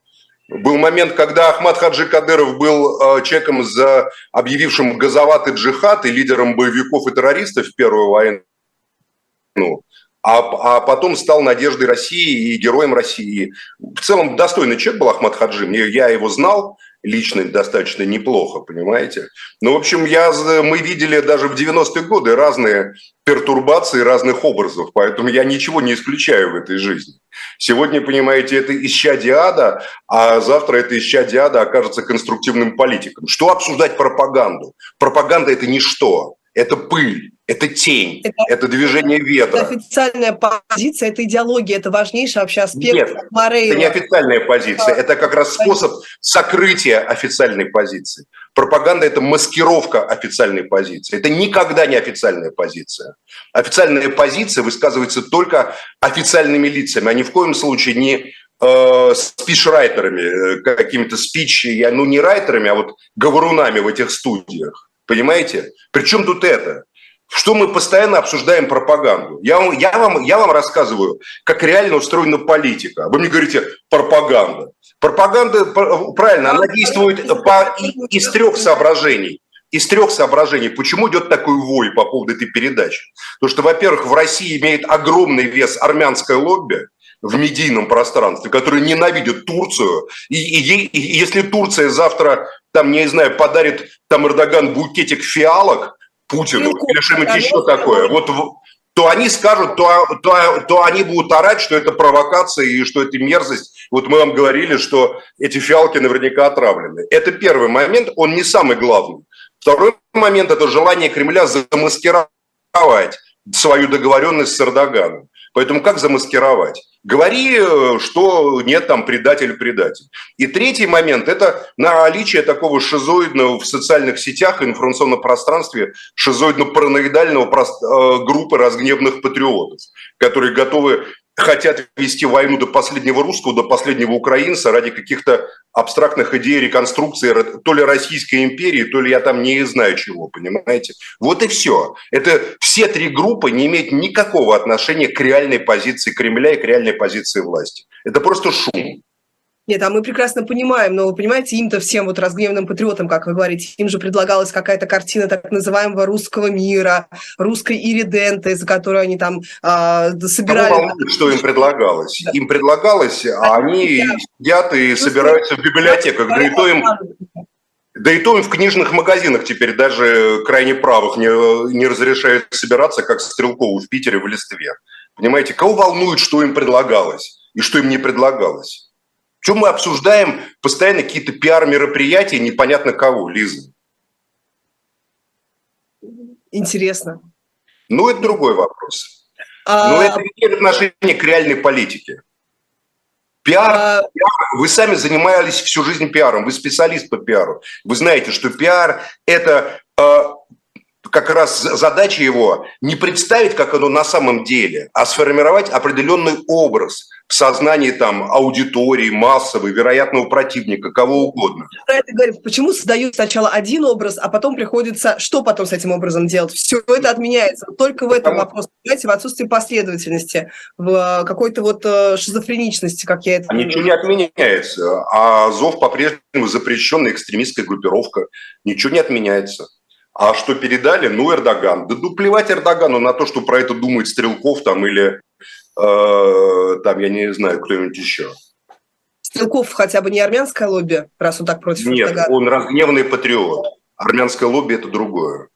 Был момент, когда Ахмад Хаджи Кадыров был э, человеком, за объявившим газоватый джихад и лидером боевиков и террористов в Первую войну, а, а потом стал надеждой России и героем России. В целом достойный человек был Ахмад Хаджи, я его знал, лично достаточно неплохо, понимаете? Ну, в общем, я, мы видели даже в 90-е годы разные пертурбации разных образов, поэтому я ничего не исключаю в этой жизни. Сегодня, понимаете, это исчадие ада, а завтра это исчадие ада окажется конструктивным политиком. Что обсуждать пропаганду? Пропаганда – это ничто, это пыль это тень, это, это движение ветра. Это официальная позиция, это идеология, это важнейший вообще аспект Нет, Морейла. это не официальная позиция, это как раз способ сокрытия официальной позиции. Пропаганда – это маскировка официальной позиции. Это никогда не официальная позиция. Официальная позиция высказывается только официальными лицами, а ни в коем случае не э, спичрайтерами, э, какими-то спич, ну не райтерами, а вот говорунами в этих студиях. Понимаете? Причем тут это? что мы постоянно обсуждаем пропаганду. Я вам, я, вам, я вам рассказываю, как реально устроена политика. Вы мне говорите пропаганда. Пропаганда, правильно, она действует по, из трех соображений. Из трех соображений, почему идет такой вой по поводу этой передачи. Потому что, во-первых, в России имеет огромный вес армянское лобби, в медийном пространстве, которые ненавидят Турцию. И, и, и если Турция завтра там, не знаю, подарит там Эрдоган букетик фиалок Путину или что-нибудь еще такое, вот то они скажут, то, то, то они будут орать, что это провокация и что это мерзость. Вот мы вам говорили, что эти фиалки наверняка отравлены. Это первый момент, он не самый главный. Второй момент – это желание Кремля замаскировать свою договоренность с Эрдоганом. Поэтому как замаскировать? Говори, э, что нет там предатель-предатель. И третий момент – это наличие такого шизоидного в социальных сетях информационном пространстве шизоидно-параноидального э, группы разгневанных патриотов, которые готовы хотят вести войну до последнего русского, до последнего украинца ради каких-то абстрактных идей реконструкции то ли Российской империи, то ли я там не знаю чего, понимаете? Вот и все. Это все три группы не имеют никакого отношения к реальной позиции Кремля и к реальной позиции власти. Это просто шум. Нет, а мы прекрасно понимаем, но вы понимаете, им-то всем вот разгневанным патриотам, как вы говорите, им же предлагалась какая-то картина так называемого русского мира, русской ириденты, за которую они там э, собирали. Кому волнует, что им предлагалось? Да. Им предлагалось, а они да. сидят и собираются в библиотеках, да и то им... Да и то им в книжных магазинах теперь даже крайне правых не, не разрешают собираться, как Стрелкову в Питере в Листве. Понимаете, кого волнует, что им предлагалось и что им не предлагалось? Чем мы обсуждаем постоянно какие-то пиар-мероприятия непонятно кого, Лиза? Интересно. Ну, это другой вопрос. А... Но это имеет отношение к реальной политике. Пиар, а... пиар, вы сами занимались всю жизнь пиаром, вы специалист по пиару. Вы знаете, что пиар – это э, как раз задача его не представить, как оно на самом деле, а сформировать определенный образ в сознании там аудитории, массовой, вероятного противника, кого угодно. Про это говорим. Почему создают сначала один образ, а потом приходится, что потом с этим образом делать? Все это отменяется. Только в этом вопрос, понимаете, в отсутствии последовательности, в какой-то вот э, шизофреничности, как я это... А ничего не отменяется. А ЗОВ по-прежнему запрещенная экстремистская группировка. Ничего не отменяется. А что передали? Ну, Эрдоган. Да ну, плевать Эрдогану на то, что про это думает Стрелков там или э, там, я не знаю, кто-нибудь еще. Стрелков хотя бы не армянское лобби, раз он так против Нет, Эрдогана? он разгневанный патриот. Армянское лобби – это другое.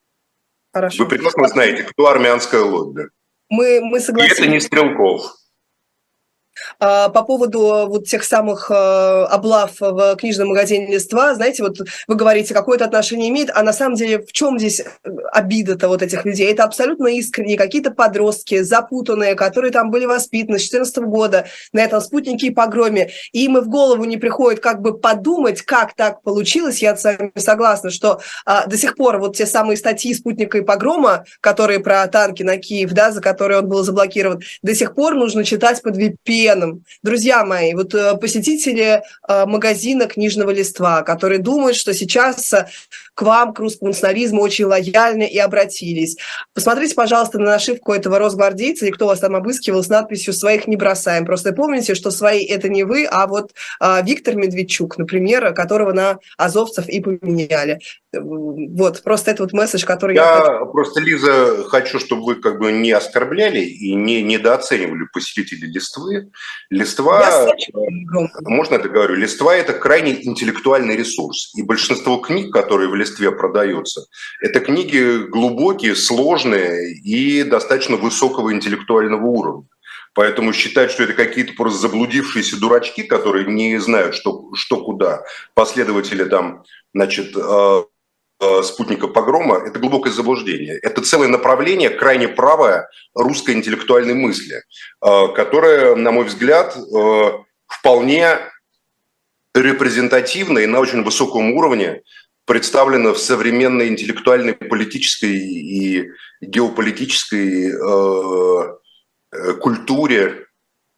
Хорошо. Вы прекрасно знаете, кто армянское лобби. Мы, мы согласны. И это не Стрелков. А, по поводу вот тех самых а, облав в книжном магазине «Листва», знаете, вот вы говорите, какое-то отношение имеет, а на самом деле в чем здесь э, обида-то вот этих людей? Это абсолютно искренние какие-то подростки, запутанные, которые там были воспитаны с 14 года на этом спутнике и погроме, и им и в голову не приходит как бы подумать, как так получилось, я с вами согласна, что а, до сих пор вот те самые статьи спутника и погрома, которые про танки на Киев, да, за которые он был заблокирован, до сих пор нужно читать под VPN, членам. Друзья мои, вот э, посетители э, магазина книжного листва, которые думают, что сейчас э, к вам, к русскому национализму, очень лояльны и обратились. Посмотрите, пожалуйста, на нашивку этого росгвардейца, или кто вас там обыскивал, с надписью «Своих не бросаем». Просто помните, что свои – это не вы, а вот Виктор Медведчук, например, которого на азовцев и поменяли. Вот, просто это вот месседж, который я... Я хочу... просто, Лиза, хочу, чтобы вы как бы не оскорбляли и не недооценивали посетителей Листвы. Листва, можно это говорю, Листва – это крайне интеллектуальный ресурс. И большинство книг, которые в Листве продаются, это книги глубокие, сложные и достаточно высокого интеллектуального уровня. Поэтому считать, что это какие-то просто заблудившиеся дурачки, которые не знают, что, что куда, последователи там, значит, э, Э, спутника погрома, это глубокое заблуждение. Это целое направление, крайне правое русской интеллектуальной мысли, э, которое, на мой взгляд, вполне репрезентативно и на очень высоком уровне представлено в современной интеллектуальной, политической и геополитической культуре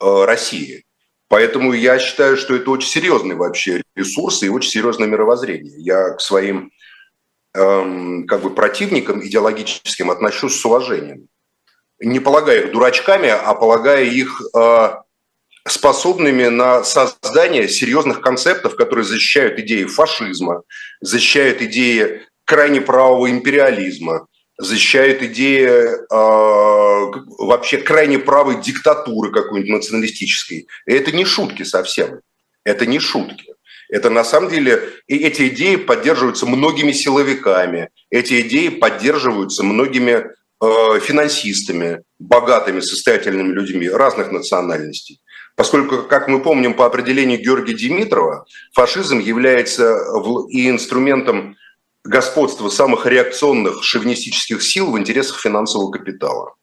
России. Поэтому я считаю, что это очень серьезный вообще ресурс и очень серьезное мировоззрение. Я к своим Эм, как бы противникам идеологическим отношусь с уважением. Не полагая их дурачками, а полагая их э, способными на создание серьезных концептов, которые защищают идеи фашизма, защищают идеи крайне правого империализма, защищают идеи э, вообще крайне правой диктатуры какой-нибудь националистической. И это не шутки совсем. Это не шутки. Это на самом деле, и эти идеи поддерживаются многими силовиками, эти идеи поддерживаются многими э, финансистами, богатыми, состоятельными людьми разных национальностей. Поскольку, как мы помним по определению Георгия Димитрова, фашизм является и инструментом господства самых реакционных шовинистических сил в интересах финансового капитала.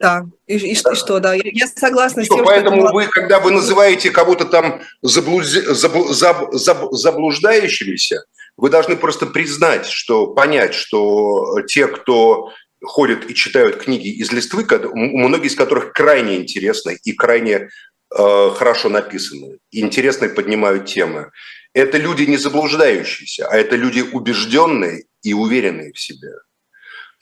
Да, и, и, да. и что, да, я, я согласна что, с тем, поэтому что... вы, когда вы называете кого-то там заблуз... забл... заб... Заб... заблуждающимися, вы должны просто признать, что понять, что те, кто ходят и читают книги из листвы, многие из которых крайне интересны и крайне э, хорошо написаны, и интересно поднимают темы. Это люди не заблуждающиеся, а это люди убежденные и уверенные в себе.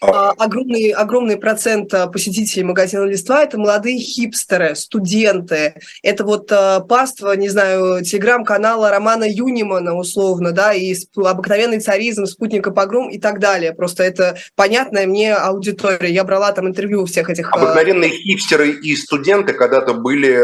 А, огромный, огромный процент а, посетителей магазина «Листва» – это молодые хипстеры, студенты. Это вот паства, не знаю, телеграм-канала Романа Юнимана, условно, да, и обыкновенный царизм, спутника погром и так далее. Просто это понятная мне аудитория. Я брала там интервью у всех этих… Обыкновенные хипстеры и студенты когда-то были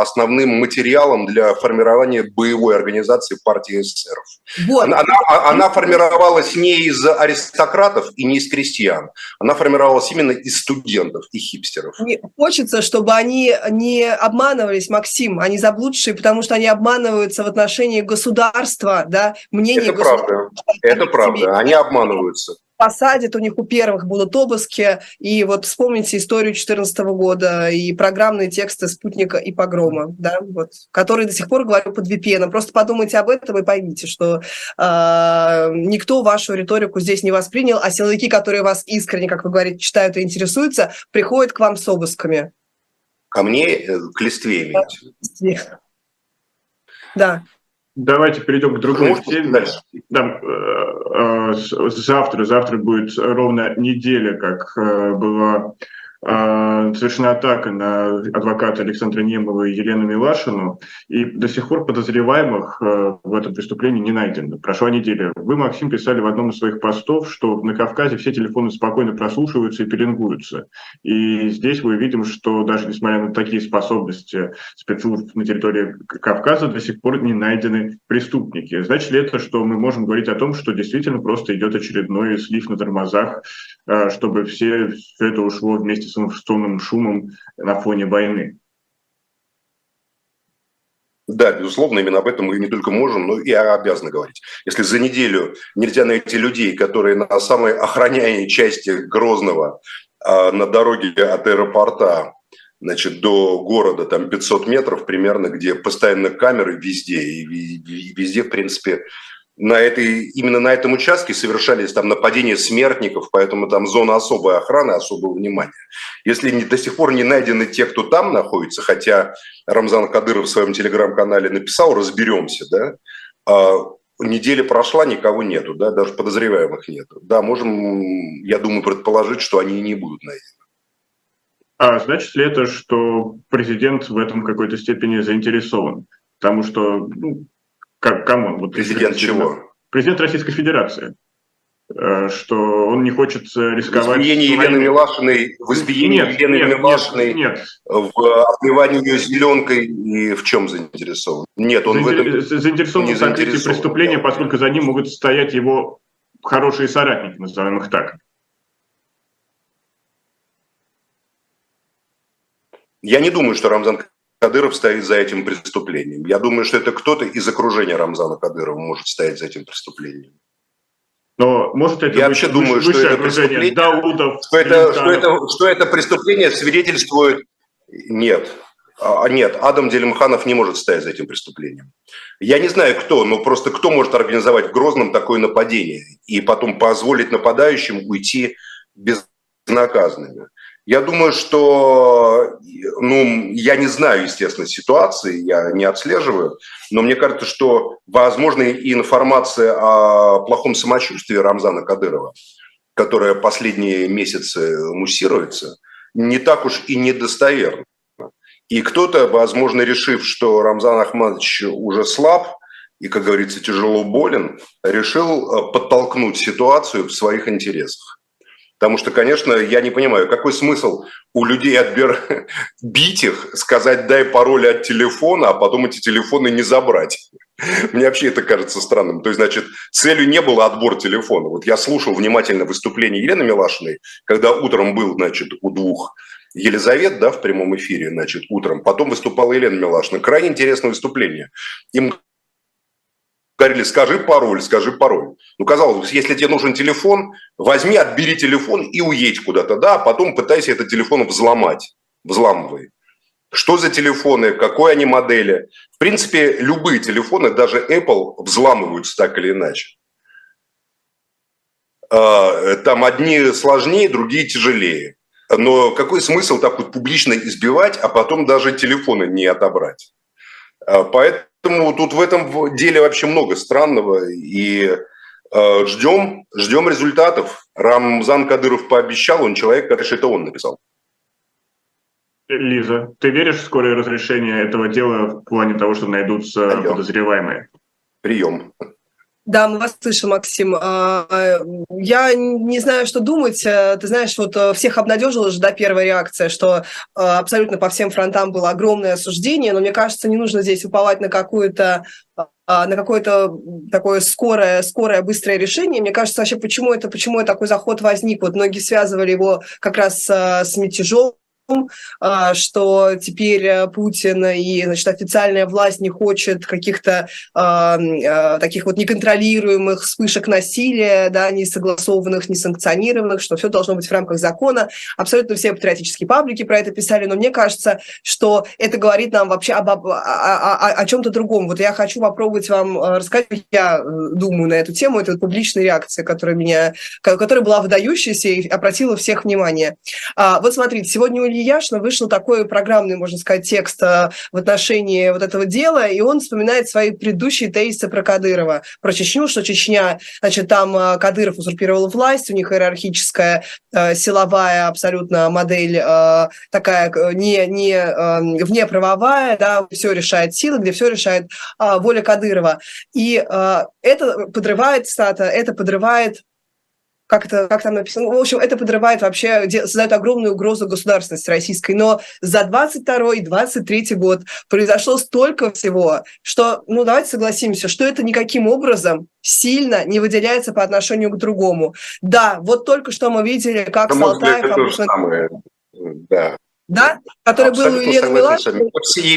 основным материалом для формирования боевой организации партии эсеров. Вот. Она, она, она формировалась не из аристократов и не из крестьян. Она формировалась именно из студентов и хипстеров. Мне хочется, чтобы они не обманывались, Максим, они заблудшие, потому что они обманываются в отношении государства, да, мнение Это правда, это правда, они обманываются посадят, у них у первых будут обыски. И вот вспомните историю 2014 года и программные тексты «Спутника» и «Погрома», да, вот, которые до сих пор говорю под VPN. Просто подумайте об этом и поймите, что э, никто вашу риторику здесь не воспринял, а силовики, которые вас искренне, как вы говорите, читают и интересуются, приходят к вам с обысками. Ко мне, э, к листве имеете? Да. Давайте перейдем к другой теме. Да, э, э, завтра, завтра будет ровно неделя, как э, была совершена атака на адвоката Александра Немова и Елену Милашину, и до сих пор подозреваемых э, в этом преступлении не найдено. Прошла неделя. Вы, Максим, писали в одном из своих постов, что на Кавказе все телефоны спокойно прослушиваются и пеленгуются. И здесь мы видим, что даже несмотря на такие способности спецслужб на территории Кавказа, до сих пор не найдены преступники. Значит ли это, что мы можем говорить о том, что действительно просто идет очередной слив на тормозах, э, чтобы все, все это ушло вместе с информационным шумом на фоне войны. Да, безусловно, именно об этом мы не только можем, но и обязаны говорить. Если за неделю нельзя найти людей, которые на самой охраняемой части Грозного а, на дороге от аэропорта значит, до города, там 500 метров примерно, где постоянно камеры везде, и везде, в принципе, на этой, именно на этом участке совершались там нападения смертников, поэтому там зона особой охраны, особого внимания. Если не, до сих пор не найдены те, кто там находится, хотя Рамзан Кадыров в своем телеграм-канале написал «разберемся», да, а неделя прошла, никого нету, да, даже подозреваемых нету. Да, можем, я думаю, предположить, что они не будут найдены. А значит ли это, что президент в этом какой-то степени заинтересован? Потому что ну, как, кому? Вот президент чего? Президент Российской Федерации э, что он не хочет рисковать. В избиении Елены Милашиной, в избиении нет, Елены нет, Милашиной, нет, нет. в отмывании ее зеленкой и в чем заинтересован? Нет, он Заинтер... в этом заинтересован не в сокрытии преступления, поскольку за ним могут стоять его хорошие соратники, назовем их так. Я не думаю, что Рамзан Кадыров стоит за этим преступлением. Я думаю, что это кто-то из окружения Рамзана Кадырова может стоять за этим преступлением. Но может это Я вообще думаю, что это преступление, Даудов, что это, что, это, что это преступление свидетельствует... Нет, а, нет, Адам Делимханов не может стоять за этим преступлением. Я не знаю, кто, но просто кто может организовать в Грозном такое нападение и потом позволить нападающим уйти безнаказанными. Я думаю, что, ну, я не знаю, естественно, ситуации, я не отслеживаю, но мне кажется, что, возможно, и информация о плохом самочувствии Рамзана Кадырова, которая последние месяцы муссируется, не так уж и недостоверна. И кто-то, возможно, решив, что Рамзан Ахмадович уже слаб и, как говорится, тяжело болен, решил э, подтолкнуть ситуацию в своих интересах. Потому что, конечно, я не понимаю, какой смысл у людей отбер... [laughs] бить их, сказать «дай пароль от телефона», а потом эти телефоны не забрать. [laughs] Мне вообще это кажется странным. То есть, значит, целью не было отбор телефона. Вот я слушал внимательно выступление Елены Милашиной, когда утром был, значит, у двух Елизавет, да, в прямом эфире, значит, утром. Потом выступала Елена Милашина. Крайне интересное выступление. Им говорили, скажи пароль, скажи пароль. Ну, казалось бы, если тебе нужен телефон, возьми, отбери телефон и уедь куда-то, да, а потом пытайся этот телефон взломать, взламывай. Что за телефоны, какой они модели. В принципе, любые телефоны, даже Apple, взламываются так или иначе. А, там одни сложнее, другие тяжелее. Но какой смысл так вот публично избивать, а потом даже телефоны не отобрать? А, поэтому тут в этом деле вообще много странного. И а, ждем, ждем результатов. Рамзан Кадыров пообещал, он человек, конечно, это он написал. Лиза, ты веришь в скорое разрешение этого дела в плане того, что найдутся Прием. подозреваемые? Прием. Да, мы вас слышим, Максим. А, я не знаю, что думать. Э, ты знаешь, вот э, всех обнадежила же, да, первая реакция, что э, абсолютно по всем фронтам было огромное осуждение, но мне кажется, не нужно здесь уповать на какую-то а, на какое-то такое скорое, скорое, быстрое решение. Мне кажется, вообще, почему это, почему такой заход возник? Вот многие связывали его как раз с мятежом а, что теперь э, Путин и значит, официальная власть не хочет каких-то а, а, таких вот неконтролируемых вспышек насилия, да, не согласованных, не санкционированных, что все должно быть в рамках закона. Абсолютно все патриотические паблики про это писали, но мне кажется, что это говорит нам вообще об, об, о, о, о чем-то другом. Вот я хочу попробовать вам э, рассказать, я э, думаю на эту тему, это публичная реакция, которая меня, которая была выдающейся и обратила всех внимание. Вот смотрите, сегодня у Ильи Яшина вышел такой программный, можно сказать, текст э, в отношении вот этого дела, и он вспоминает свои предыдущие тезисы про Кадырова, про Чечню, что Чечня, значит, там э, Кадыров узурпировал власть, у них иерархическая э, силовая абсолютно модель такая не, не вне правовая, да, все решает сила, где все решает воля Кадырова. И это подрывает стата, это подрывает как, это, как там написано, в общем, это подрывает вообще, создает огромную угрозу государственности российской. Но за 22 и 23 год произошло столько всего, что, ну, давайте согласимся, что это никаким образом сильно не выделяется по отношению к другому. Да, вот только что мы видели, как Но, же самое. Да да, который Абсолютно был у Елены Милашиной.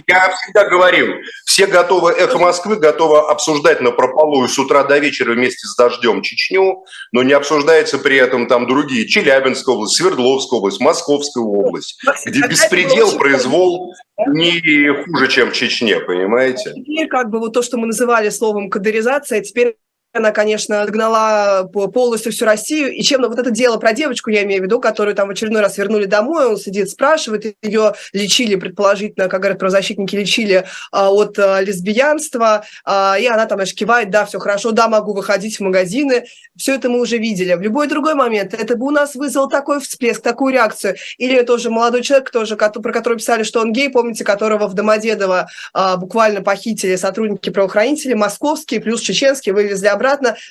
Я всегда говорил, все готовы, «Эхо Москвы» готово обсуждать на прополую с утра до вечера вместе с «Дождем» Чечню, но не обсуждается при этом там другие, Челябинская область, Свердловская область, Московская область, Максим, где беспредел, произвол не хуже, чем в Чечне, понимаете? Теперь как бы вот то, что мы называли словом «кадыризация», теперь она, конечно, отгнала полностью всю Россию. И чем вот это дело про девочку, я имею в виду, которую там в очередной раз вернули домой, он сидит, спрашивает, ее лечили, предположительно, как говорят правозащитники, лечили а, от а, лесбиянства, и она там аж кивает, да, все хорошо, да, могу выходить в магазины. Все это мы уже видели. В любой другой момент это бы у нас вызвало такой всплеск, такую реакцию. Или тоже молодой человек, тоже, про которого писали, что он гей, помните, которого в Домодедово буквально похитили сотрудники правоохранителей, московские плюс чеченские, вывезли обратно,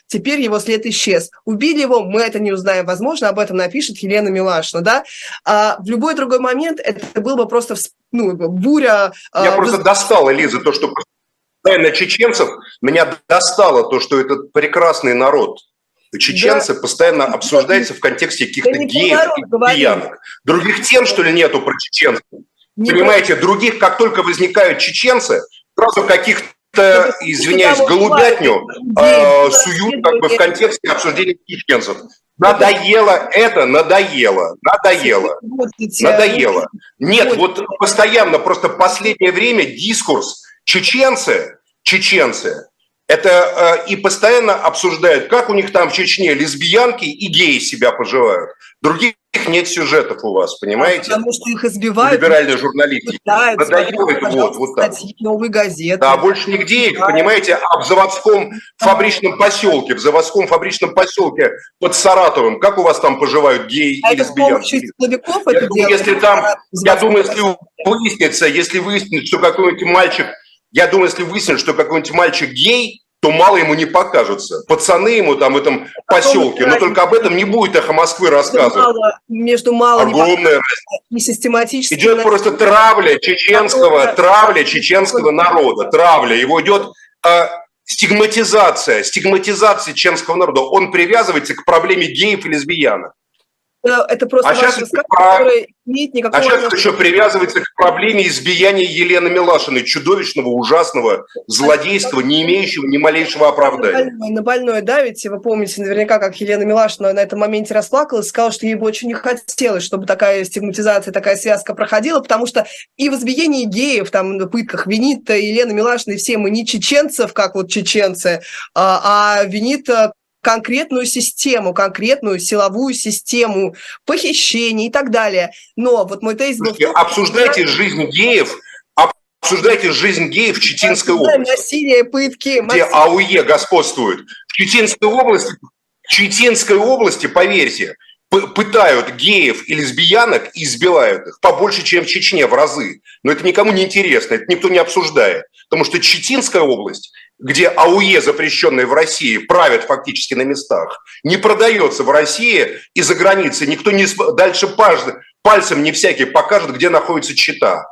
теперь его след исчез. Убили его, мы это не узнаем, возможно, об этом напишет Елена Милашина, да? А в любой другой момент это было бы просто ну, буря... А, Я просто достала, Лиза, то, что на чеченцев, меня достало то, что этот прекрасный народ, чеченцы да. постоянно обсуждается в контексте каких-то геев и пьянок. Других тем, что ли, нету про чеченцев? Не Понимаете, про... других, как только возникают чеченцы, сразу каких-то извиняюсь, голубятню э, суют как бы в контексте обсуждения чеченцев. Надоело это, надоело, надоело, надоело. Нет, вот постоянно, просто последнее время дискурс чеченцы, чеченцы, это э, и постоянно обсуждают, как у них там в Чечне лесбиянки и геи себя поживают. Других нет сюжетов у вас, понимаете? Потому что их избивают. Либеральные журналисты. Надоело это вот, вот так. Новые газеты. Да, больше нигде их, понимаете, а в заводском фабричном поселке, в заводском фабричном поселке под Саратовым, как у вас там поживают геи а и лесбиянки? Я думаю, если там, я думаю, если выяснится, если выяснится, что какой-нибудь мальчик, я думаю, если выяснится, что какой-нибудь мальчик гей, то мало ему не покажется. Пацаны ему там в этом поселке, но только об этом не будет эхо Москвы рассказывать. Мало, между мало Огромная не систематически. Идет просто травля чеченского, травля чеченского народа, травля. Его идет а, стигматизация, стигматизация чеченского народа. Он привязывается к проблеме геев и лесбиянок. Это просто а сейчас рассказ, про... который имеет никакого... А сейчас еще привязывается к проблеме избияния Елены Милашиной, чудовищного, ужасного, злодейского, не имеющего ни малейшего оправдания. На больное, на больное давите. Вы помните наверняка, как Елена Милашина на этом моменте расплакалась, сказала, что ей бы очень не хотелось, чтобы такая стигматизация, такая связка проходила, потому что и в избиении геев, там, на пытках винит Елена Милашина и все мы не чеченцев, как вот чеченцы, а, а винит конкретную систему, конкретную силовую систему похищений и так далее. Но вот мой тезис был... Слушайте, обсуждайте жизнь геев, обсуждайте жизнь геев в Читинской области. Насилие, пытки. Где АУЕ господствует. В Читинской области, в Читинской области, поверьте, пытают геев и лесбиянок и избивают их побольше, чем в Чечне в разы. Но это никому не интересно, это никто не обсуждает. Потому что Читинская область, где АУЕ, запрещенные в России, правят фактически на местах, не продается в России и за границей. Никто не дальше пальцем не всякий покажет, где находится Чита.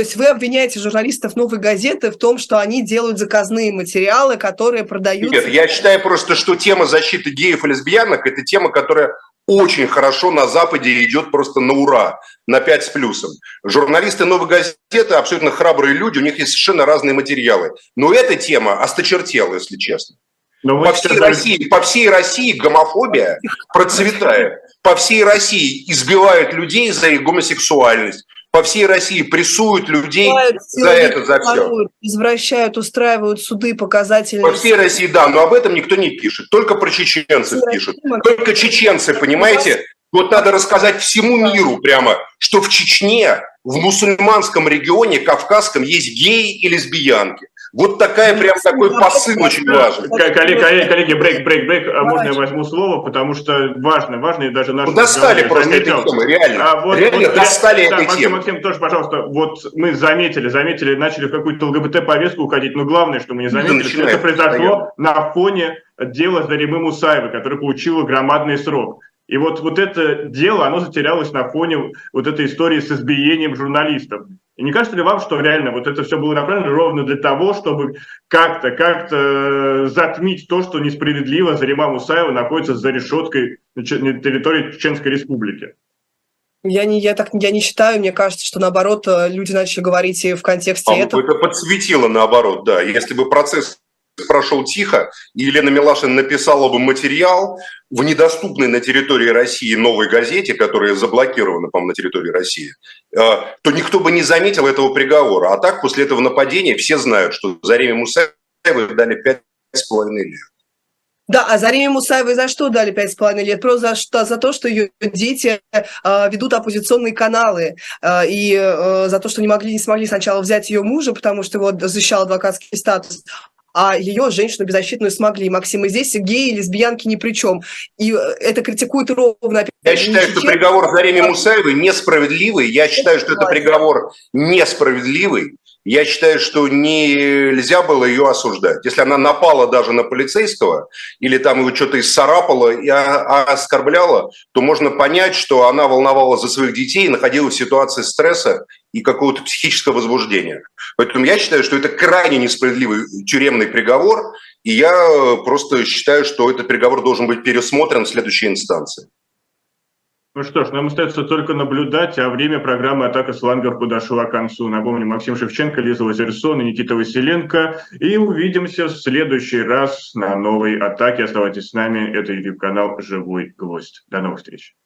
То есть вы обвиняете журналистов «Новой газеты» в том, что они делают заказные материалы, которые продаются... Нет, я считаю просто, что тема защиты геев и лесбиянок – это тема, которая очень хорошо на Западе идет просто на ура, на 5 с плюсом. Журналисты «Новой газеты» абсолютно храбрые люди, у них есть совершенно разные материалы. Но эта тема осточертела, если честно. Но по, всей России, по всей России гомофобия процветает. По всей России избивают людей за их гомосексуальность по всей России прессуют людей за это, за все. Извращают, устраивают суды показательные. По всей России, да, но об этом никто не пишет. Только про чеченцев пишут. Только чеченцы, понимаете? Вот надо рассказать всему миру прямо, что в Чечне, в мусульманском регионе кавказском есть геи и лесбиянки. Вот такая прям такой посыл очень важен. Коллеги, коллеги, коллеги, брейк, брейк, брейк. А можно я возьму слово, потому что важно, важно, и даже наши... Ну, достали просто этой темы, реально. А вот, реально вот, достали да, этой Максим, темы. Максим, тоже, пожалуйста, вот мы заметили, заметили, начали в какую-то ЛГБТ-повестку уходить, но главное, что мы не заметили, что это произошло на фоне дела Заримы Мусаевой, которая получила громадный срок. И вот, вот это дело, оно затерялось на фоне вот этой истории с избиением журналистов. И не кажется ли вам, что реально вот это все было направлено ровно для того, чтобы как-то как э, затмить то, что несправедливо Зарима Мусаева находится за решеткой на территории Чеченской Республики? Я не, я, так, я не считаю, мне кажется, что наоборот э, люди начали говорить и в контексте а, этого. Это подсветило наоборот, да. Если бы процесс прошел тихо, и Елена Милашина написала бы материал в недоступной на территории России новой газете, которая заблокирована, по-моему, на территории России, э, то никто бы не заметил этого приговора. А так, после этого нападения все знают, что Зареме Мусаевой дали пять с половиной лет. Да, а Зареме Мусаевой за что дали пять с половиной лет? Просто за, что, за то, что ее дети э, ведут оппозиционные каналы, э, и э, за то, что не могли, не смогли сначала взять ее мужа, потому что его защищал адвокатский статус, а ее, женщину беззащитную, смогли. Максим, и здесь геи и лесбиянки ни при чем. И э, это критикует ровно... Я считаю, что приговор Зареме Мусаевой несправедливый. Я считаю, что это приговор несправедливый. Я считаю, что нельзя было ее осуждать. Если она напала даже на полицейского или там его что-то исцарапала и оскорбляла, то можно понять, что она волновалась за своих детей, находилась в ситуации стресса и какого-то психического возбуждения. Поэтому я считаю, что это крайне несправедливый тюремный приговор, и я просто считаю, что этот приговор должен быть пересмотрен в следующей инстанции. Ну что ж, нам остается только наблюдать, а время программы «Атака слангов» подошло к концу. Напомню, Максим Шевченко, Лиза Лазерсон и Никита Василенко. И увидимся в следующий раз на новой «Атаке». Оставайтесь с нами. Это YouTube-канал «Живой гвоздь». До новых встреч.